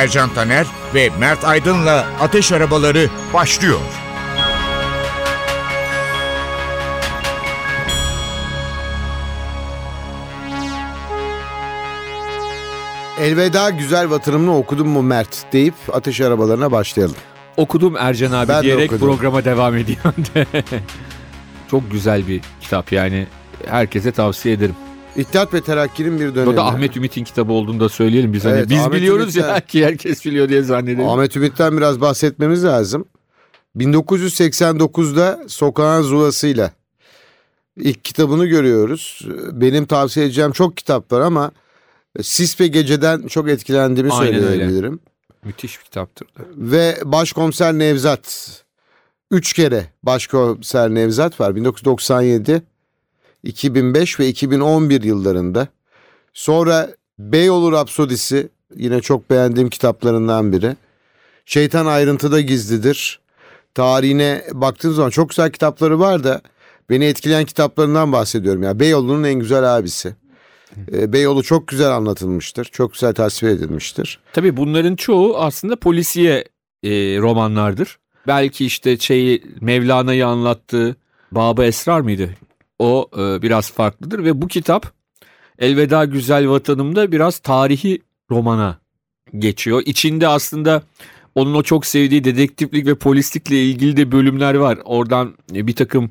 Ercan Taner ve Mert Aydın'la Ateş Arabaları başlıyor. Elveda güzel vatanımını okudum mu Mert deyip ateş arabalarına başlayalım. Okudum Ercan abi Ben de diyerek okudum. programa devam ediyor. Çok güzel bir kitap yani herkese tavsiye ederim. İttihat ve Terakki'nin bir dönemi. O da Ahmet Ümit'in kitabı olduğunu da söyleyelim biz hani Evet, biz Ahmet biliyoruz ya Ümit'ten- ki herkes biliyor diye zannedelim. Ahmet Ümit'ten biraz bahsetmemiz lazım. 1989'da Sokağın Zulası'yla ilk kitabını görüyoruz. Benim tavsiye edeceğim çok kitap var ama Sis ve Gece'den çok etkilendiğimi Aynen öyle. söyleyebilirim. Müthiş bir kitaptır. Ve Başkomiser Nevzat. Üç kere Başkomiser Nevzat var. 1997, 2005 ve 2011 yıllarında. Sonra Beyoğlu Rapsodisi yine çok beğendiğim kitaplarından biri. Şeytan Ayrıntıda Gizlidir. Tarihine baktığım zaman çok güzel kitapları var da beni etkileyen kitaplarından bahsediyorum. Ya Beyoğlu'nun en güzel abisi. Ee, Beyoğlu çok güzel anlatılmıştır. Çok güzel tasvir edilmiştir. Tabii bunların çoğu aslında polisiye e, romanlardır. Belki işte şeyi Mevlana'yı anlattığı Baba Esrar mıydı? O e, biraz farklıdır ve bu kitap Elveda Güzel Vatanım'da biraz tarihi romana geçiyor. İçinde aslında onun o çok sevdiği dedektiflik ve polislikle ilgili de bölümler var. Oradan e, bir takım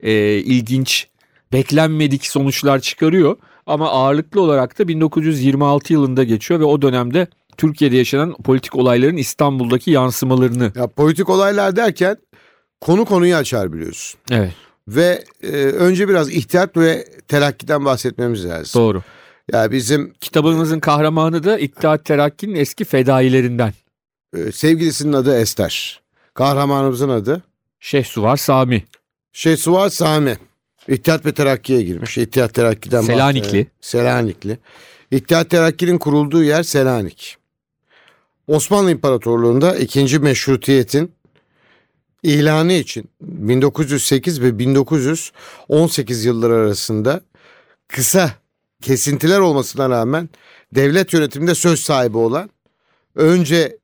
e, ilginç beklenmedik sonuçlar çıkarıyor. Ama ağırlıklı olarak da 1926 yılında geçiyor ve o dönemde Türkiye'de yaşanan politik olayların İstanbul'daki yansımalarını. Ya politik olaylar derken konu konuyu açar biliyorsun. Evet Ve e, önce biraz ihtiyat ve telakkiden bahsetmemiz lazım. doğru. Ya bizim Kitabınızın kahramanı da İttihat Terakki'nin eski fedailerinden. e, sevgilisinin adı Ester. Kahramanımızın adı Şehsuvar Sami. Şehsuvar Sami. İttihat ve Terakki'ye girmiş. İttihat Terakki'den Selanikli. bahsediyor. Selanikli. İttihat Terakki'nin kurulduğu yer Selanik. Osmanlı İmparatorluğu'nda ikinci meşrutiyetin ilanı için 1908 ve 1918 yılları arasında kısa kesintiler olmasına rağmen devlet yönetiminde söz sahibi olan önce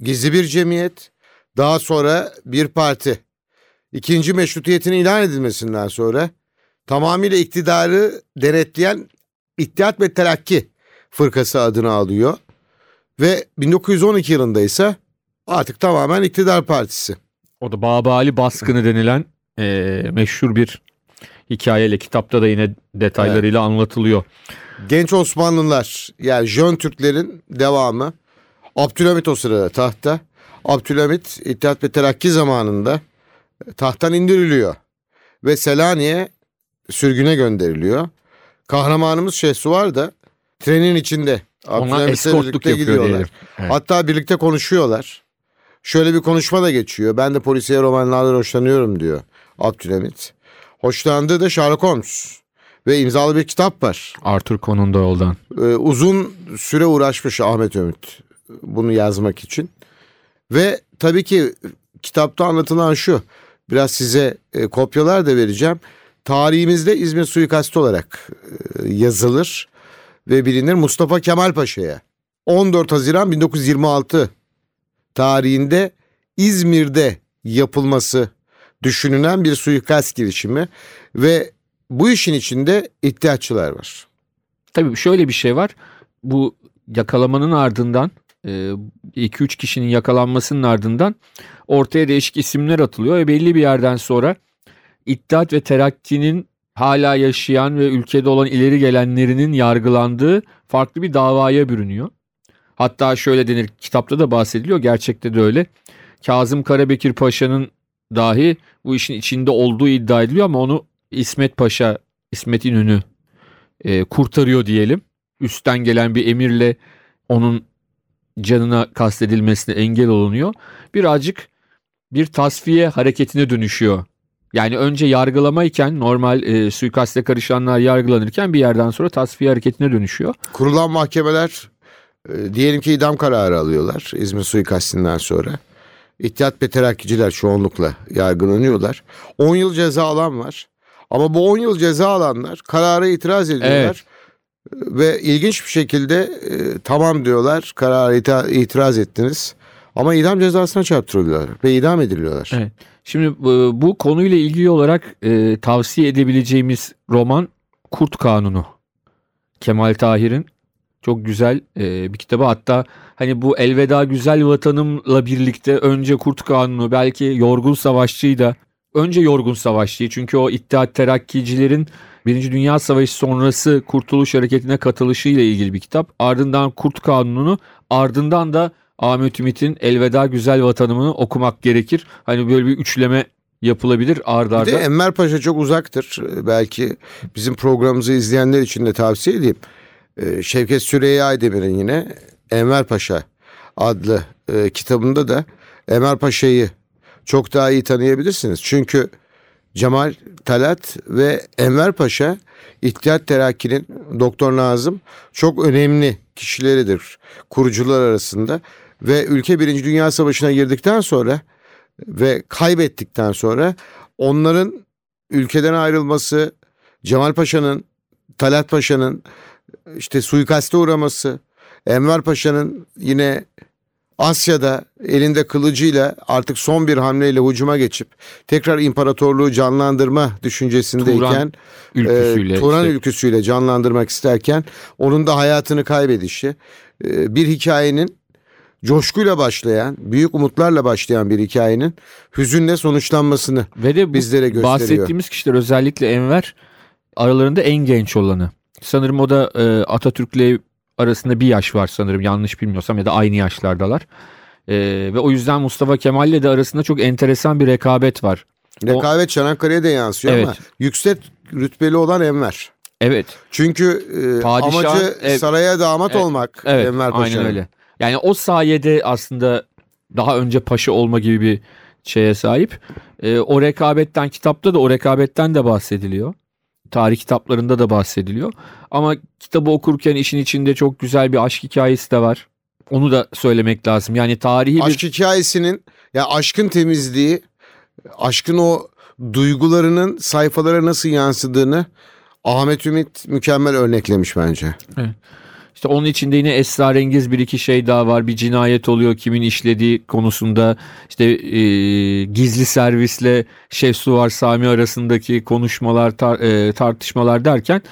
gizli bir cemiyet daha sonra bir parti ikinci meşrutiyetin ilan edilmesinden sonra tamamıyla iktidarı denetleyen İttihat ve Terakki fırkası adını alıyor. Ve 1912 yılında ise artık tamamen iktidar partisi. O da Babali baskını denilen eee, meşhur bir hikayeyle kitapta da yine detaylarıyla anlatılıyor. Genç Osmanlılar yani Jön Türklerin devamı. Abdülhamit o sırada tahta. Abdülhamit İttihat ve Terakki zamanında tahttan indiriliyor. Ve Selanik'e sürgüne gönderiliyor. Kahramanımız Şehsuvar da trenin içinde. Abdülhamit'le birlikte gidiyorlar. diyelim. Evet. Hatta birlikte konuşuyorlar. Şöyle bir konuşma da geçiyor. Ben de polisiye romanlardan hoşlanıyorum diyor Abdülhamit. Hoşlandığı da Sherlock Holmes. Ve imzalı bir kitap var. Arthur Conan Doyle'dan. Ee, uzun süre uğraşmış Ahmet Ümit bunu yazmak için. Ve tabii ki kitapta anlatılan şu. Biraz size e, kopyalar da vereceğim. Tarihimizde İzmir suikastı olarak e, yazılır ve bilinir Mustafa Kemal Paşa'ya. 14 Haziran 1926 tarihinde İzmir'de yapılması düşünülen bir suikast girişimi ve bu işin içinde iddiatçılar var. Tabii şöyle bir şey var. Bu yakalamanın ardından 2-3 kişinin yakalanmasının ardından ortaya değişik isimler atılıyor ve belli bir yerden sonra İttihat ve Terakki'nin hala yaşayan ve ülkede olan ileri gelenlerinin yargılandığı farklı bir davaya bürünüyor. Hatta şöyle denir kitapta da bahsediliyor gerçekte de öyle. Kazım Karabekir Paşa'nın dahi bu işin içinde olduğu iddia ediliyor ama onu İsmet Paşa, İsmet İnönü e, kurtarıyor diyelim. Üstten gelen bir emirle onun canına kastedilmesine engel olunuyor. Birazcık bir tasfiye hareketine dönüşüyor. Yani önce yargılamayken normal e, suikaste karışanlar yargılanırken bir yerden sonra tasfiye hareketine dönüşüyor. Kurulan mahkemeler e, diyelim ki idam kararı alıyorlar İzmir suikastinden sonra. İttihat ve terakkiciler çoğunlukla yargılanıyorlar. 10 yıl ceza alan var. Ama bu 10 yıl ceza alanlar karara itiraz ediyorlar. Ve ilginç bir şekilde e, tamam diyorlar karara ita- itiraz ettiniz. Ama idam cezasına çarptırılıyorlar ve idam ediliyorlar. Evet. Şimdi bu, bu konuyla ilgili olarak e, tavsiye edebileceğimiz roman Kurt Kanunu. Kemal Tahir'in çok güzel e, bir kitabı. Hatta hani bu Elveda Güzel Vatanım'la birlikte önce Kurt Kanunu belki Yorgun Savaşçı'yı da önce Yorgun Savaşçı'yı çünkü o İttihat Terakkicilerin Birinci Dünya Savaşı sonrası Kurtuluş Hareketi'ne katılışıyla ilgili bir kitap. Ardından Kurt Kanunu'nu ardından da Ahmet Ümit'in Elveda Güzel Vatanım'ını okumak gerekir. Hani böyle bir üçleme yapılabilir ard Bir de Enver Paşa çok uzaktır. Belki bizim programımızı izleyenler için de tavsiye edeyim. Ee, Şevket Süreyya Aydemir'in yine Enver Paşa adlı e, kitabında da Enver Paşa'yı çok daha iyi tanıyabilirsiniz. Çünkü Cemal Talat ve Enver Paşa İttihat Terakki'nin Doktor Nazım çok önemli kişileridir kurucular arasında ve ülke Birinci Dünya Savaşı'na girdikten sonra ve kaybettikten sonra onların ülkeden ayrılması, Cemal Paşa'nın, Talat Paşa'nın işte suikaste uğraması, Enver Paşa'nın yine Asya'da elinde kılıcıyla artık son bir hamleyle hücuma geçip tekrar imparatorluğu canlandırma düşüncesindeyken ülküsüyle. e, Turan işte. ülküsüyle canlandırmak isterken onun da hayatını kaybedişi e, bir hikayenin coşkuyla başlayan, büyük umutlarla başlayan bir hikayenin hüzünle sonuçlanmasını Ve de bizlere gösteriyor. bahsettiğimiz kişiler özellikle Enver aralarında en genç olanı. Sanırım o da e, Atatürk'le arasında bir yaş var sanırım yanlış bilmiyorsam ya da aynı yaşlardalar. E, ve o yüzden Mustafa Kemal'le de arasında çok enteresan bir rekabet var. Rekabet Çanakkale'ye de yansıyor ama Evet. yüksek rütbeli olan Enver. Evet. Çünkü e, Padişah, amacı ev- saraya damat Evet, olmak Evet. Enver Paşa'nın. aynen öyle. Yani o sayede aslında daha önce paşa olma gibi bir şeye sahip. E, o rekabetten kitapta da o rekabetten de bahsediliyor. Tarih kitaplarında da bahsediliyor. Ama kitabı okurken işin içinde çok güzel bir aşk hikayesi de var. Onu da söylemek lazım. Yani tarihi bir Aşk hikayesinin ya aşkın temizliği, aşkın o duygularının sayfalara nasıl yansıdığını Ahmet Ümit mükemmel örneklemiş bence. İşte onun içinde yine esrarengiz bir iki şey daha var. Bir cinayet oluyor kimin işlediği konusunda. İşte e, gizli servisle Şehsuvar Sami arasındaki konuşmalar, tar- e, tartışmalar derken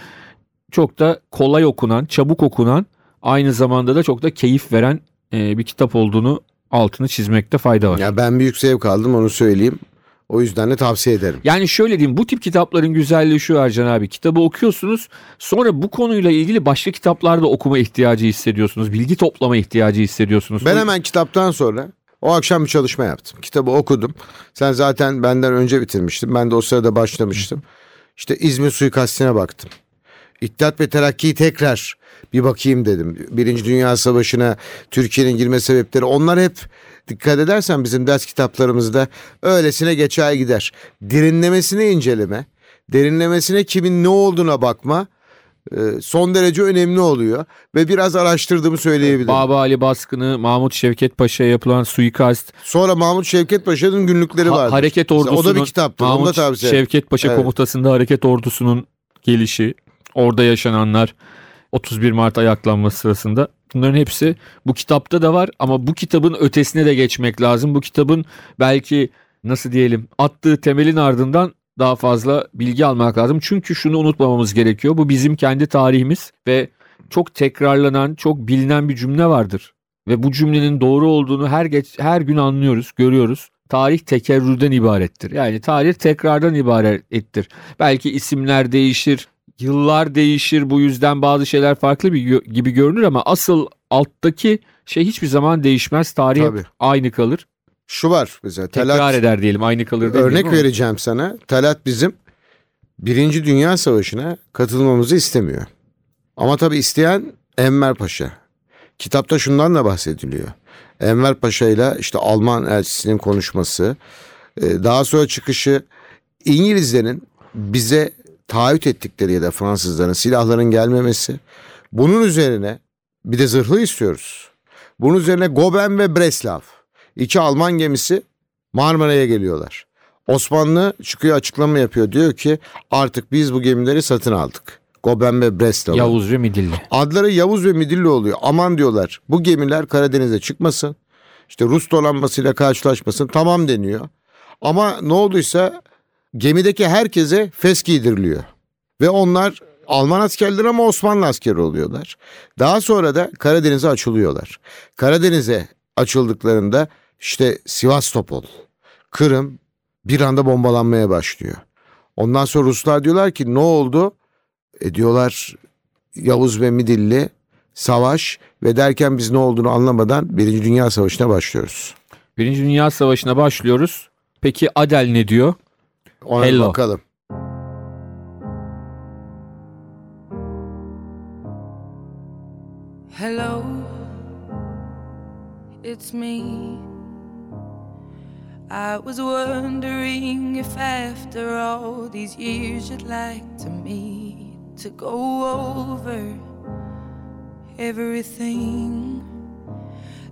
çok da kolay okunan, çabuk okunan, aynı zamanda da çok da keyif veren e, bir kitap olduğunu altını çizmekte fayda var. Ya ben büyük zevk aldım onu söyleyeyim. O yüzden de tavsiye ederim. Yani şöyle diyeyim bu tip kitapların güzelliği şu Ercan abi. Kitabı okuyorsunuz sonra bu konuyla ilgili başka kitaplarda okuma ihtiyacı hissediyorsunuz. Bilgi toplama ihtiyacı hissediyorsunuz. Ben hemen kitaptan sonra o akşam bir çalışma yaptım. Kitabı okudum. Sen zaten benden önce bitirmiştin. Ben de o sırada başlamıştım. İşte İzmir suikastine baktım. İttihat ve Terakki'yi tekrar bir bakayım dedim. Birinci Dünya Savaşı'na Türkiye'nin girme sebepleri onlar hep dikkat edersen bizim ders kitaplarımızda öylesine geçer gider. Derinlemesine inceleme, derinlemesine kimin ne olduğuna bakma e, son derece önemli oluyor. Ve biraz araştırdığımı söyleyebilirim. Baba Ali baskını, Mahmut Şevket Paşa'ya yapılan suikast, Sonra Mahmut Şevket Paşa'nın günlükleri ha- vardı. hareket ordusunun, O da bir. Onu da Mahmut tavsiye ederim. Şevket Paşa Evet. komutasında hareket ordusunun gelişi, orada yaşananlar, 31 Mart ayaklanması sırasında bunların hepsi bu kitapta da var ama bu kitabın ötesine de geçmek lazım. Bu kitabın belki nasıl diyelim attığı temelin ardından daha fazla bilgi almak lazım. Çünkü şunu unutmamamız gerekiyor. Bu bizim kendi tarihimiz ve çok tekrarlanan, çok bilinen bir cümle vardır. Ve bu cümlenin doğru olduğunu her geç, her gün anlıyoruz, görüyoruz. Tarih tekerrürden ibarettir. Yani tarih tekrardan ibarettir. Belki isimler değişir, yıllar değişir. Bu yüzden bazı şeyler farklı bir gibi görünür ama asıl alttaki şey hiçbir zaman değişmez. Tarih hep Tabii. aynı kalır. Şu var mesela. Tekrar Talat, eder diyelim. Aynı kalır örnek vereceğim sana. Talat bizim Birinci Dünya Savaşı'na katılmamızı istemiyor. Ama tabii isteyen Enver Paşa. Kitapta şundan da bahsediliyor. Enver Paşa ile işte Alman elçisinin konuşması, e, daha sonra çıkışı İngilizlerin bize taahhüt ettikleri ya da Fransızların silahların gelmemesi. Bunun üzerine bir de zırhlı istiyoruz. Bunun üzerine Goben ve Breslav iki Alman gemisi Marmara'ya geliyorlar. Osmanlı çıkıyor açıklama yapıyor. Diyor ki artık biz bu gemileri satın aldık. Goben ve Breslav. Yavuz ve Midilli. Adları Yavuz ve Midilli oluyor. Aman diyorlar bu gemiler Karadeniz'e çıkmasın. İşte Rus donanmasıyla karşılaşmasın. Tamam deniyor. Ama ne olduysa gemideki herkese fes giydiriliyor. Ve onlar Alman askerleri ama Osmanlı askeri oluyorlar. Daha sonra da Karadeniz'e açılıyorlar. Karadeniz'e açıldıklarında işte Sivastopol, Kırım bir anda bombalanmaya başlıyor. Ondan sonra Ruslar diyorlar ki ne oldu? E diyorlar Yavuz ve Midilli savaş ve derken biz ne olduğunu anlamadan Birinci Dünya Savaşı'na başlıyoruz. Birinci Dünya Savaşı'na başlıyoruz. Peki Adel ne diyor? Ona Hello. bakalım. Hello, it's me. I was wondering if after all these years you'd like to meet to go over everything.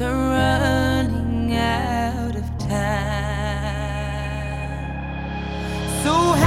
are running out of time. So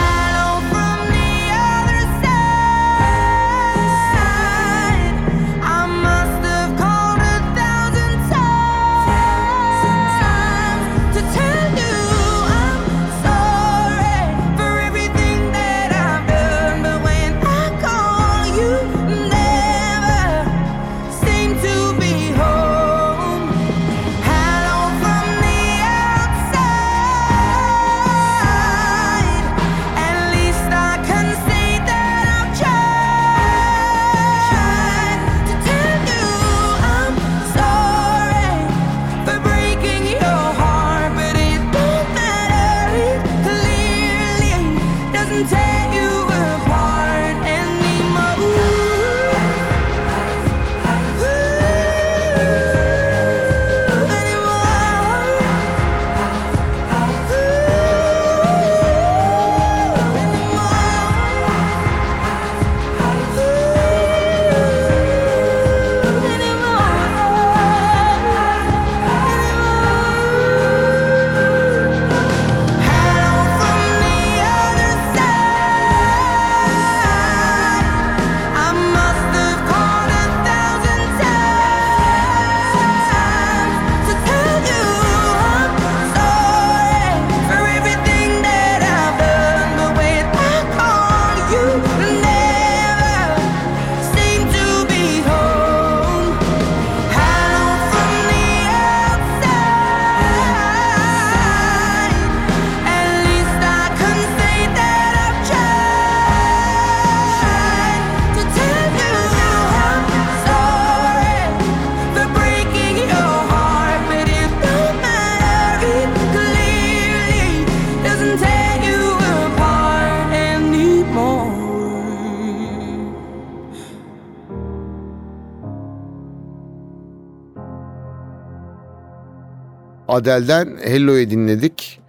Adele'den Hello'yu dinledik.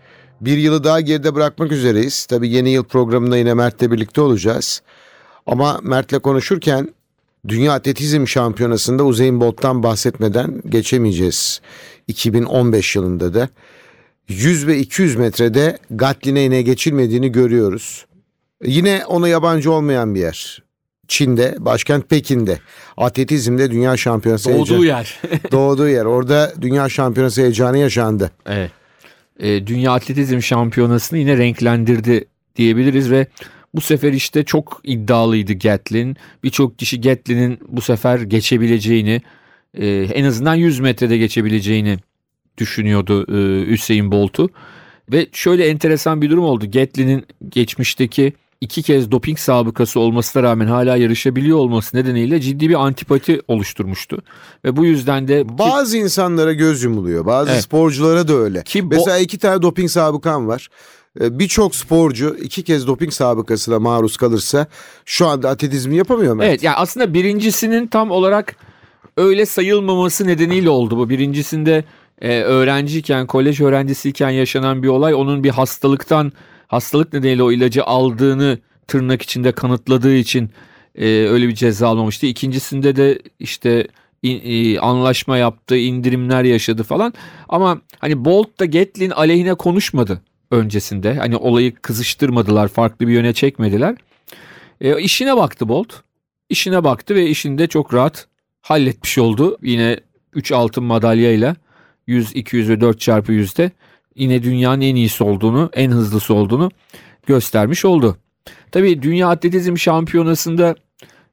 Bir yılı daha geride bırakmak üzereyiz. Tabii yeni yıl programında yine Mert'le birlikte olacağız. Ama Mert'le konuşurken Dünya Atletizm Şampiyonası'nda Usain Bolt'tan bahsetmeden geçemeyeceğiz. 2015 yılında da 100 ve 200 metrede Gatlin'e yine geçilmediğini görüyoruz. Yine ona yabancı olmayan bir yer. Çin'de, başkent Pekin'de. Atletizmde dünya şampiyonası Doğduğu heyecanı. yer. Doğduğu yer. Orada dünya şampiyonası heyecanı yaşandı. evet. E, Dünya Atletizm Şampiyonası'nı yine renklendirdi diyebiliriz ve bu sefer işte çok iddialıydı Gatlin. Birçok kişi Gatlin'in bu sefer geçebileceğini, e, en azından 100 metrede geçebileceğini düşünüyordu e, Hüseyin Bolt'u. Ve şöyle enteresan bir durum oldu. Gatlin'in geçmişteki iki kez doping sabıkası olmasına rağmen hala yarışabiliyor olması nedeniyle ciddi bir antipati oluşturmuştu. Ve bu yüzden de Bazı insanlara göz yumuluyor. Bazı Evet. sporculara da öyle. Ki Mesela iki tane doping sabıkan var. Ee, Birçok sporcu iki kez doping sabıkasına maruz kalırsa şu anda atletizmi yapamıyor mu? Evet yani aslında birincisinin tam olarak öyle sayılmaması nedeniyle oldu bu. Birincisinde e, öğrenciyken, kolej öğrencisiyken yaşanan bir olay onun bir hastalıktan, hastalık nedeniyle o ilacı aldığını tırnak içinde kanıtladığı için e, öyle bir ceza almamıştı. İkincisinde de işte in- e, anlaşma yaptı, indirimler yaşadı falan. Ama hani Bolt da Gatlin aleyhine konuşmadı öncesinde. Hani olayı kızıştırmadılar, farklı bir yöne çekmediler. E, işine baktı Bolt. İşine baktı ve işinde çok rahat halletmiş oldu. Yine 3 altın madalyayla 100, 200 ve 4 çarpı 100'de yine dünyanın en iyisi olduğunu, en hızlısı olduğunu göstermiş oldu. Tabii Dünya Atletizm Şampiyonası'nda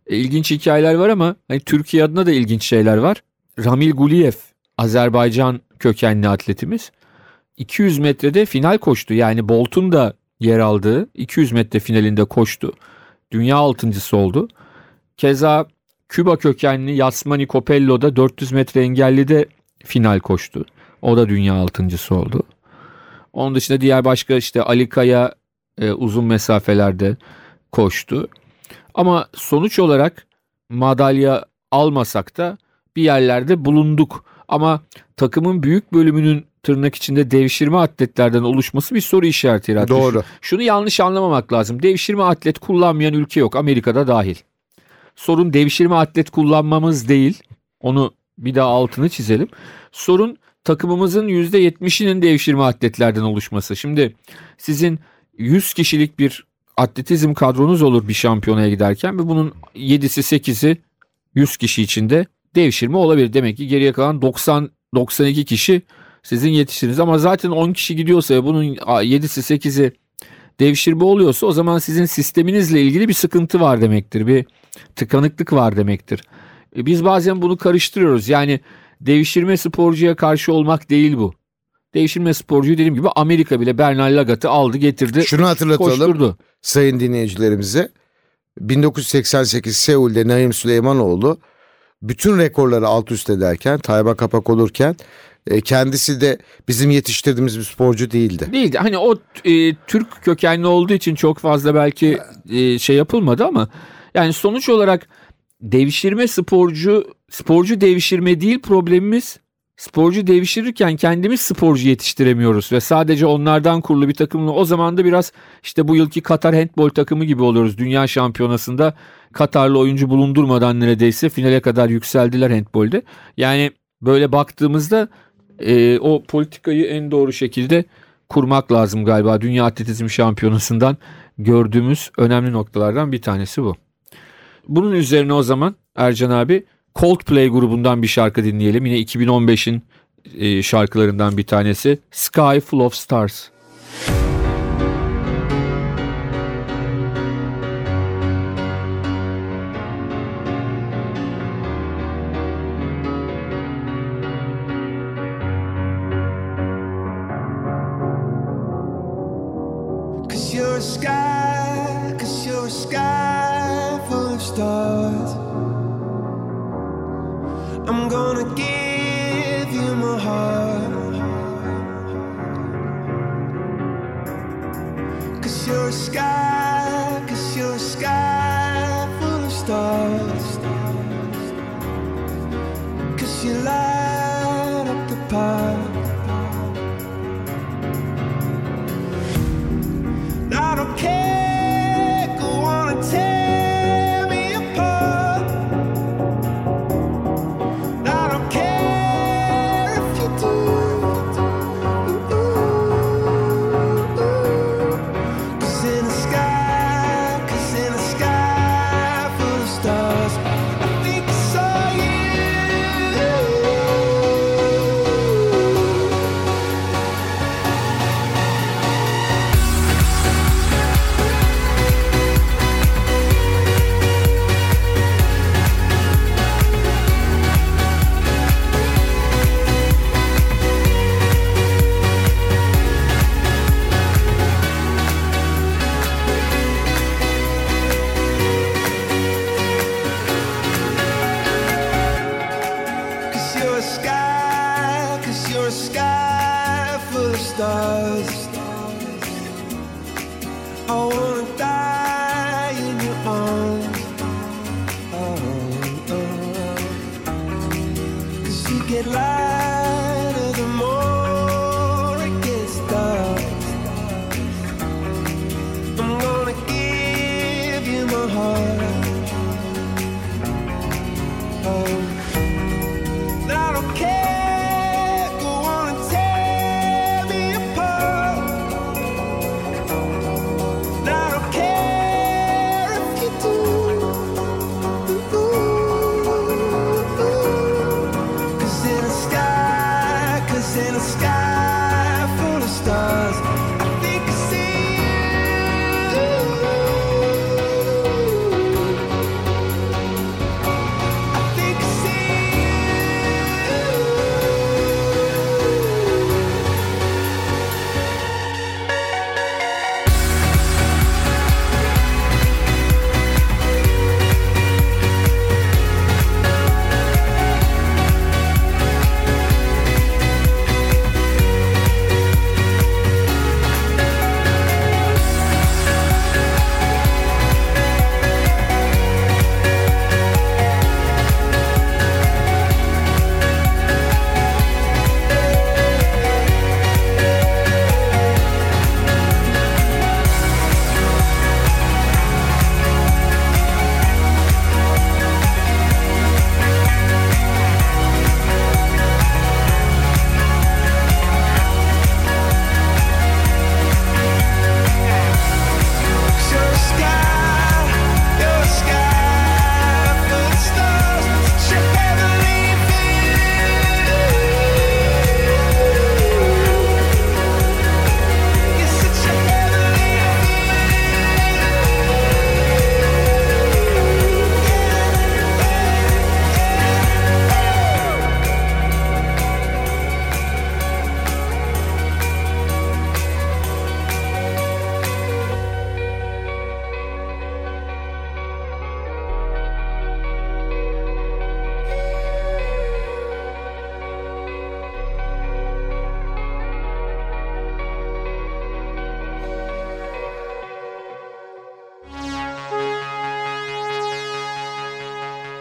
e, ilginç hikayeler var ama hani Türkiye adına da ilginç şeyler var. Ramil Guliyev, Azerbaycan kökenli atletimiz 200 metrede final koştu. Yani Bolt'un da yer aldığı 200 metre finalinde koştu. Dünya altıncısı oldu. Keza Küba kökenli Yasmani Copello da 400 metre engelli de final koştu. O da dünya altıncısı oldu. Onun dışında diğer başka işte Ali Kaya e, uzun mesafelerde koştu. Ama sonuç olarak madalya almasak da bir yerlerde bulunduk. Ama takımın büyük bölümünün tırnak içinde devşirme atletlerden oluşması bir soru işareti yarattı. Doğru. Şunu yanlış anlamamak lazım. Devşirme atlet kullanmayan ülke yok. Amerika'da dahil. Sorun devşirme atlet kullanmamız değil. Onu bir daha altını çizelim. Sorun takımımızın %70'inin devşirme atletlerden oluşması. Şimdi sizin 100 kişilik bir atletizm kadronuz olur bir şampiyonaya giderken ve bunun 7'si 8'i 100 kişi içinde devşirme olabilir. Demek ki geriye kalan 90 92 kişi sizin yetiştiriniz ama zaten 10 kişi gidiyorsa ve bunun 7'si 8'i devşirme oluyorsa o zaman sizin sisteminizle ilgili bir sıkıntı var demektir. Bir tıkanıklık var demektir. E, Biz bazen bunu karıştırıyoruz. Yani devşirme sporcuya karşı olmak değil bu. Devşirme sporcuyu dediğim gibi Amerika bile Bernal Lagat'ı aldı getirdi Şunu hatırlatalım koşturdu. sayın dinleyicilerimize. 1988 Seul'de Naim Süleymanoğlu bütün rekorları alt üst ederken, Tayba Kapak olurken e, kendisi de bizim yetiştirdiğimiz bir sporcu değildi. Değildi. Hani o e, Türk kökenli olduğu için çok fazla belki e, şey yapılmadı ama yani sonuç olarak devşirme sporcu sporcu devşirme değil problemimiz sporcu devşirirken kendimiz sporcu yetiştiremiyoruz ve sadece onlardan kurulu bir takımla o zaman da biraz işte bu yılki Katar handball takımı gibi oluyoruz. Dünya şampiyonasında Katarlı oyuncu bulundurmadan neredeyse finale kadar yükseldiler handbolde. Yani böyle baktığımızda e, o politikayı en doğru şekilde kurmak lazım galiba. Dünya Atletizm Şampiyonası'ndan gördüğümüz önemli noktalardan bir tanesi bu. Bunun üzerine o zaman Ercan abi Coldplay grubundan bir şarkı dinleyelim. Yine 2015'in e, şarkılarından bir tanesi Sky Full of Stars. Cause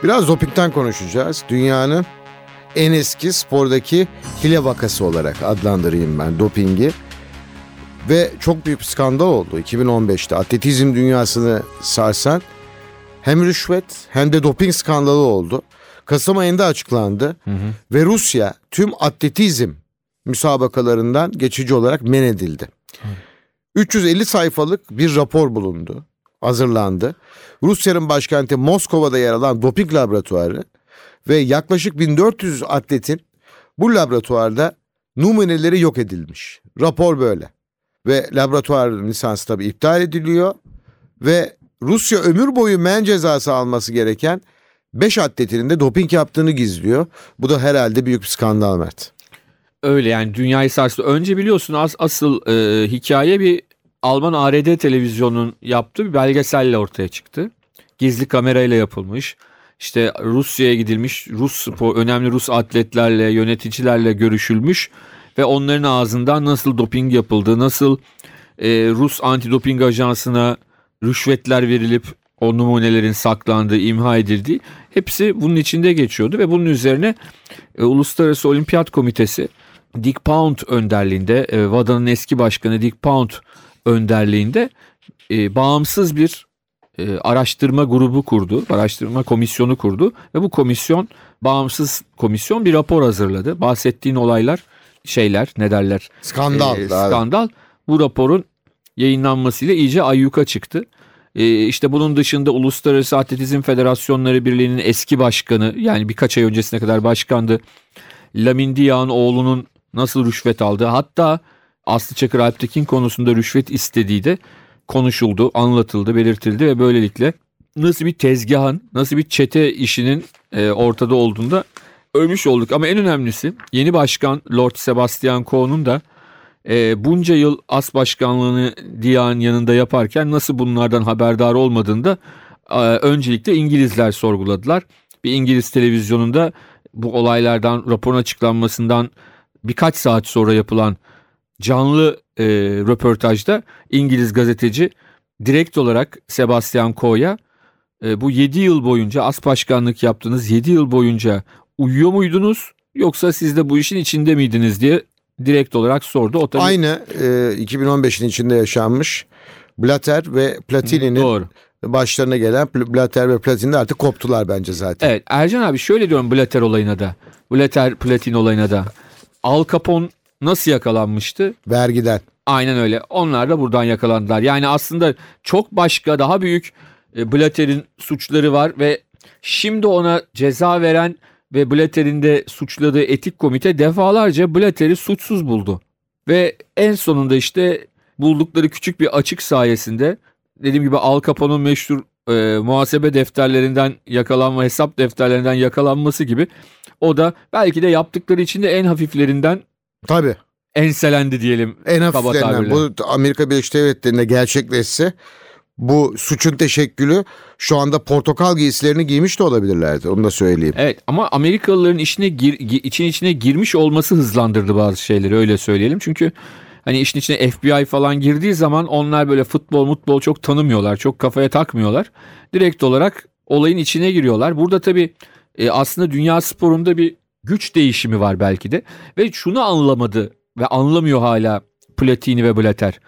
Biraz dopingten konuşacağız. Dünyanın en eski spordaki hile vakası olarak adlandırayım ben dopingi. Ve çok büyük bir skandal oldu 2015'te. Atletizm dünyasını sarsan hem rüşvet hem de doping skandalı oldu. Kasım ayında açıklandı. Ve Rusya tüm atletizm müsabakalarından geçici olarak men edildi. 350 sayfalık bir rapor bulundu. Hazırlandı. Rusya'nın başkenti Moskova'da yer alan doping laboratuvarı ve yaklaşık 1400 atletin bu laboratuvarda numuneleri yok edilmiş. Rapor böyle. Ve laboratuvar lisansı tabii iptal ediliyor ve Rusya ömür boyu men cezası alması gereken 5 atletinin de doping yaptığını gizliyor. Bu da herhalde büyük bir skandal Mert. Öyle yani dünyayı sarstı. Önce biliyorsun as, asıl e, hikaye bir Alman ARD televizyonun yaptığı bir belgeselle ortaya çıktı. Gizli kamerayla yapılmış. İşte Rusya'ya gidilmiş. Rus spor, önemli Rus atletlerle, yöneticilerle görüşülmüş ve onların ağzından nasıl doping yapıldığı, nasıl e, Rus antidoping ajansına rüşvetler verilip o numunelerin saklandığı, imha edildiği hepsi bunun içinde geçiyordu ve bunun üzerine e, Uluslararası Olimpiyat Komitesi Dick Pound önderliğinde e, WADA'nın eski başkanı Dick Pound önderliğinde e, bağımsız bir e, araştırma grubu kurdu, araştırma komisyonu kurdu ve bu komisyon bağımsız komisyon bir rapor hazırladı. Bahsettiğin olaylar şeyler ne derler? Skandal. Daha- skandal. Bu raporun yayınlanmasıyla iyice ayyuka çıktı. Ee, işte bunun dışında Uluslararası Atletizm Federasyonları Birliği'nin eski başkanı yani birkaç ay öncesine kadar başkandı. Lamin Diak'ın oğlunun nasıl rüşvet aldığı hatta Aslı Çakır Alptekin konusunda rüşvet istediği de konuşuldu, anlatıldı, belirtildi ve böylelikle nasıl bir tezgahın, nasıl bir çete işinin e, ortada olduğunda ölmüş olduk. Ama en önemlisi yeni başkan Lord Sebastian Coe'nun da e, bunca yıl as başkanlığını Diak'ın yanında yaparken nasıl bunlardan haberdar olmadığını da e, öncelikle İngilizler sorguladılar. Bir İngiliz televizyonunda bu olaylardan raporun açıklanmasından birkaç saat sonra yapılan canlı e, röportajda İngiliz gazeteci direkt olarak Sebastian Coe'ya e, bu 7 yıl boyunca as başkanlık yaptığınız 7 yıl boyunca uyuyor muydunuz yoksa siz de bu işin içinde miydiniz diye direkt olarak sordu. O tabii Aynı e, 2015'in içinde yaşanmış Blatter ve Platini'nin başlarına gelen Blatter ve Platini de artık koptular bence zaten. Evet Ercan abi şöyle diyorum Blatter olayına da. Blatter Platin olayına da. Al Capone nasıl yakalanmıştı? Vergiden. Aynen öyle. Onlar da buradan yakalandılar. Yani aslında çok başka daha büyük e, Blatter'in suçları var ve şimdi ona ceza veren ve Blatter'in de suçladığı etik komite defalarca Blatter'i suçsuz buldu. Ve en sonunda işte buldukları küçük bir açık sayesinde dediğim gibi Al Capone'un meşhur e, muhasebe defterlerinden yakalanma, hesap defterlerinden yakalanması gibi o da belki de yaptıkları için de en hafiflerinden Tabii. enselendi diyelim. En hafiflerinden bu Amerika Birleşik Devletleri'nde gerçekleşse bu suçun teşekkülü şu anda portakal giysilerini giymiş de olabilirlerdi. Onu da söyleyeyim. Evet ama Amerikalıların içine gir, gi- için içine girmiş olması hızlandırdı bazı şeyleri öyle söyleyelim. Çünkü hani işin içine FBI falan girdiği zaman onlar böyle futbol mutbol çok tanımıyorlar. Çok kafaya takmıyorlar. Direkt olarak olayın içine giriyorlar. Burada tabii e, aslında dünya sporunda bir güç değişimi var belki de. Ve şunu anlamadı ve anlamıyor hala Platini ve Blatter.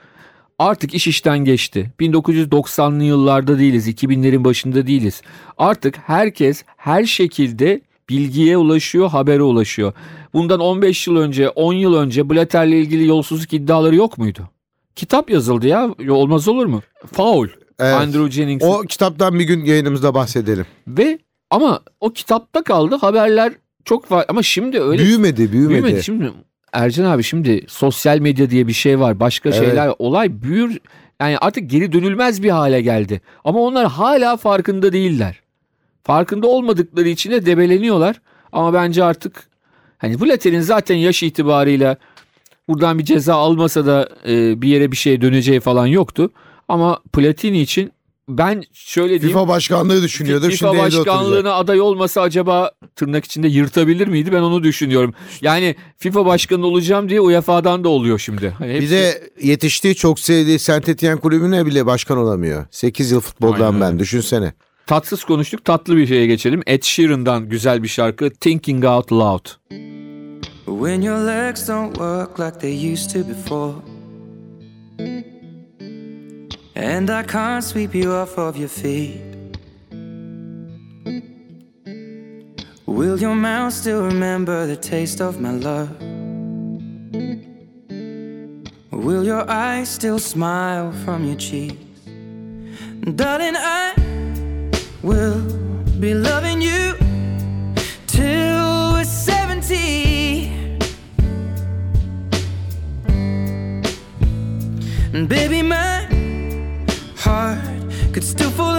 Artık iş işten geçti. 1990'lı yıllarda değiliz, 2000'lerin başında değiliz. Artık herkes her şekilde bilgiye ulaşıyor, habere ulaşıyor. Bundan 15 yıl önce, 10 yıl önce Blatter'le ilgili yolsuzluk iddiaları yok muydu? Kitap yazıldı ya, olmaz olur mu? Foul. Evet. Andrew Jennings. O kitaptan bir gün yayınımızda bahsedelim. Ve ama o kitapta kaldı haberler çok var ama şimdi öyle Büyümedi, büyümedi. Büyümedi. Şimdi Ercan abi şimdi sosyal medya diye bir şey var. Başka Evet. şeyler olay büyür. Yani artık geri dönülmez bir hale geldi. Ama onlar hala farkında değiller. Farkında olmadıkları için de debeleniyorlar. Ama bence artık hani Blatter'in zaten yaş itibarıyla buradan bir ceza almasa da e, bir yere bir şeye döneceği falan yoktu. Ama Platini için ben şöyle diyeyim. FIFA başkanlığı düşünüyordur. FIFA Şimdi başkanlığına aday olmasa acaba tırnak içinde yırtabilir miydi? Ben onu düşünüyorum. Yani FIFA başkanı olacağım diye UEFA'dan da oluyor şimdi. Hani Bir hepsi- de yetiştiği çok sevdiği Saint Etienne kulübüne bile başkan olamıyor. 8 yıl futboldan Aynen ben düşünsene. tatsız konuştuk. Tatlı bir şeye geçelim. Ed Sheeran'dan güzel bir şarkı Thinking Out Loud. When your legs don't work like they used to before. And I can't sweep you off of your feet. Will your mouth still remember the taste of my love? Will your eyes still smile from your cheeks? Darling, I will be loving you till we're 70. And baby, could still fall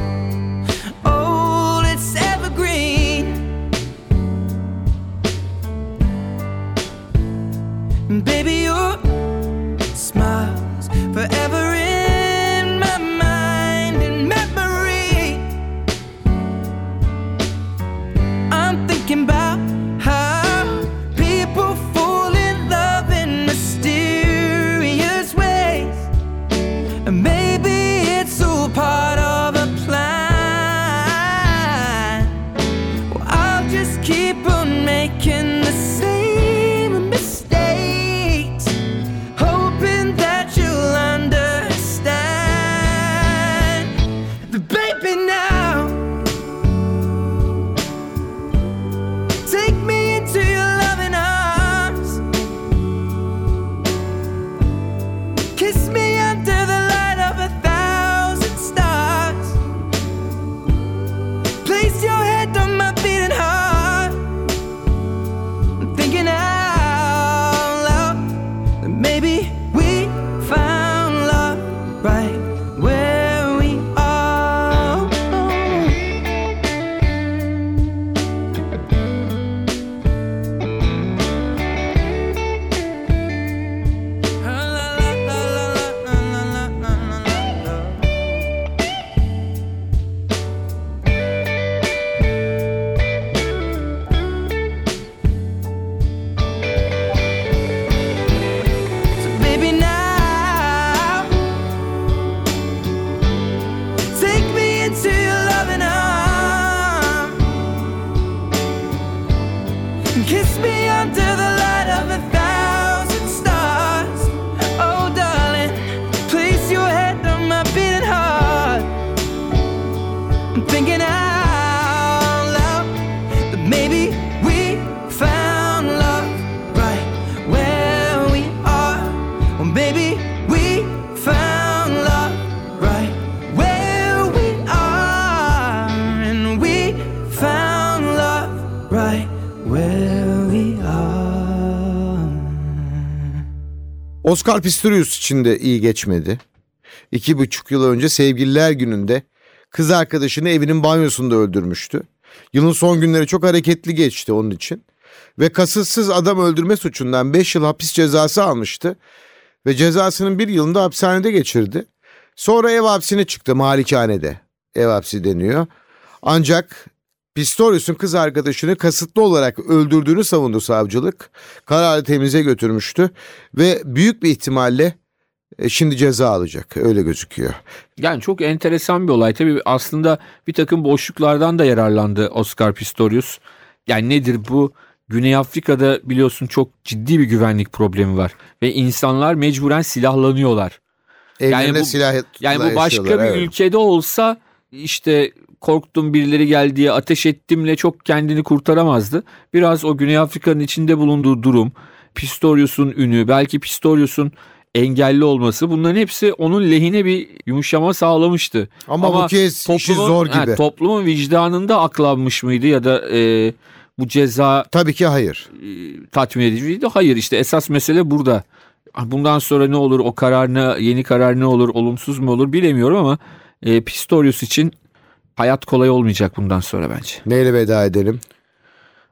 Oscar Pistorius için de iyi geçmedi. İki buçuk yıl önce sevgililer gününde kız arkadaşını evinin banyosunda öldürmüştü. Yılın son günleri çok hareketli geçti onun için. Ve kasıtsız adam öldürme suçundan 5 yıl hapis cezası almıştı. Ve cezasının bir yılını da hapishanede geçirdi. Sonra ev hapsine çıktı malikanede. Ev hapsi deniyor. Ancak Pistorius'un kız arkadaşını kasıtlı olarak öldürdüğünü savundu savcılık. Kararı temize götürmüştü ve büyük bir ihtimalle e, şimdi ceza alacak öyle gözüküyor. Yani çok enteresan bir olay. Tabii aslında bir takım boşluklardan da yararlandı Oscar Pistorius. Yani nedir bu? Güney Afrika'da biliyorsun çok ciddi bir güvenlik problemi var. Ve insanlar mecburen silahlanıyorlar. Evlerinde bu- silah Yani bu başka bir evet. ülkede olsa işte korktum birileri geldi diye ateş ettimle çok kendini kurtaramazdı. Biraz o Güney Afrika'nın içinde bulunduğu durum, Pistorius'un ünü, belki Pistorius'un engelli olması bunların hepsi onun lehine bir yumuşama sağlamıştı. Ama, bu kez işi toplumun- zor ha, gibi. toplumun vicdanında aklanmış mıydı ya da e, bu ceza Tabii ki hayır. e, tatmin edici miydi? Hayır işte esas mesele burada. Bundan sonra ne olur o karar ne yeni karar ne olur olumsuz mu olur bilemiyorum ama e, Pistorius için hayat kolay olmayacak bundan sonra bence. Neyle veda edelim?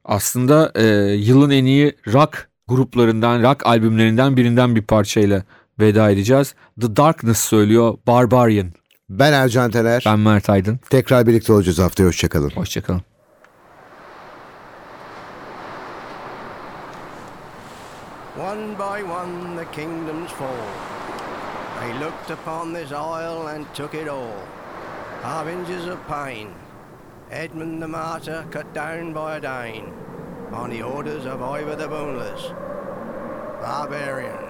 Aslında e, yılın en iyi rock gruplarından rock albümlerinden birinden bir parçayla veda edeceğiz. The Darkness söylüyor Barbarian. Ben Ercan Tener. Ben Mert Aydın. Tekrar birlikte olacağız haftaya. Hoşçakalın. Hoşçakalın. One by one the kingdoms fall. They looked upon this isle and took it all. Harbingers of pain. Edmund the martyr cut down by a Dane on the orders of Ivor the Boneless. Barbarian.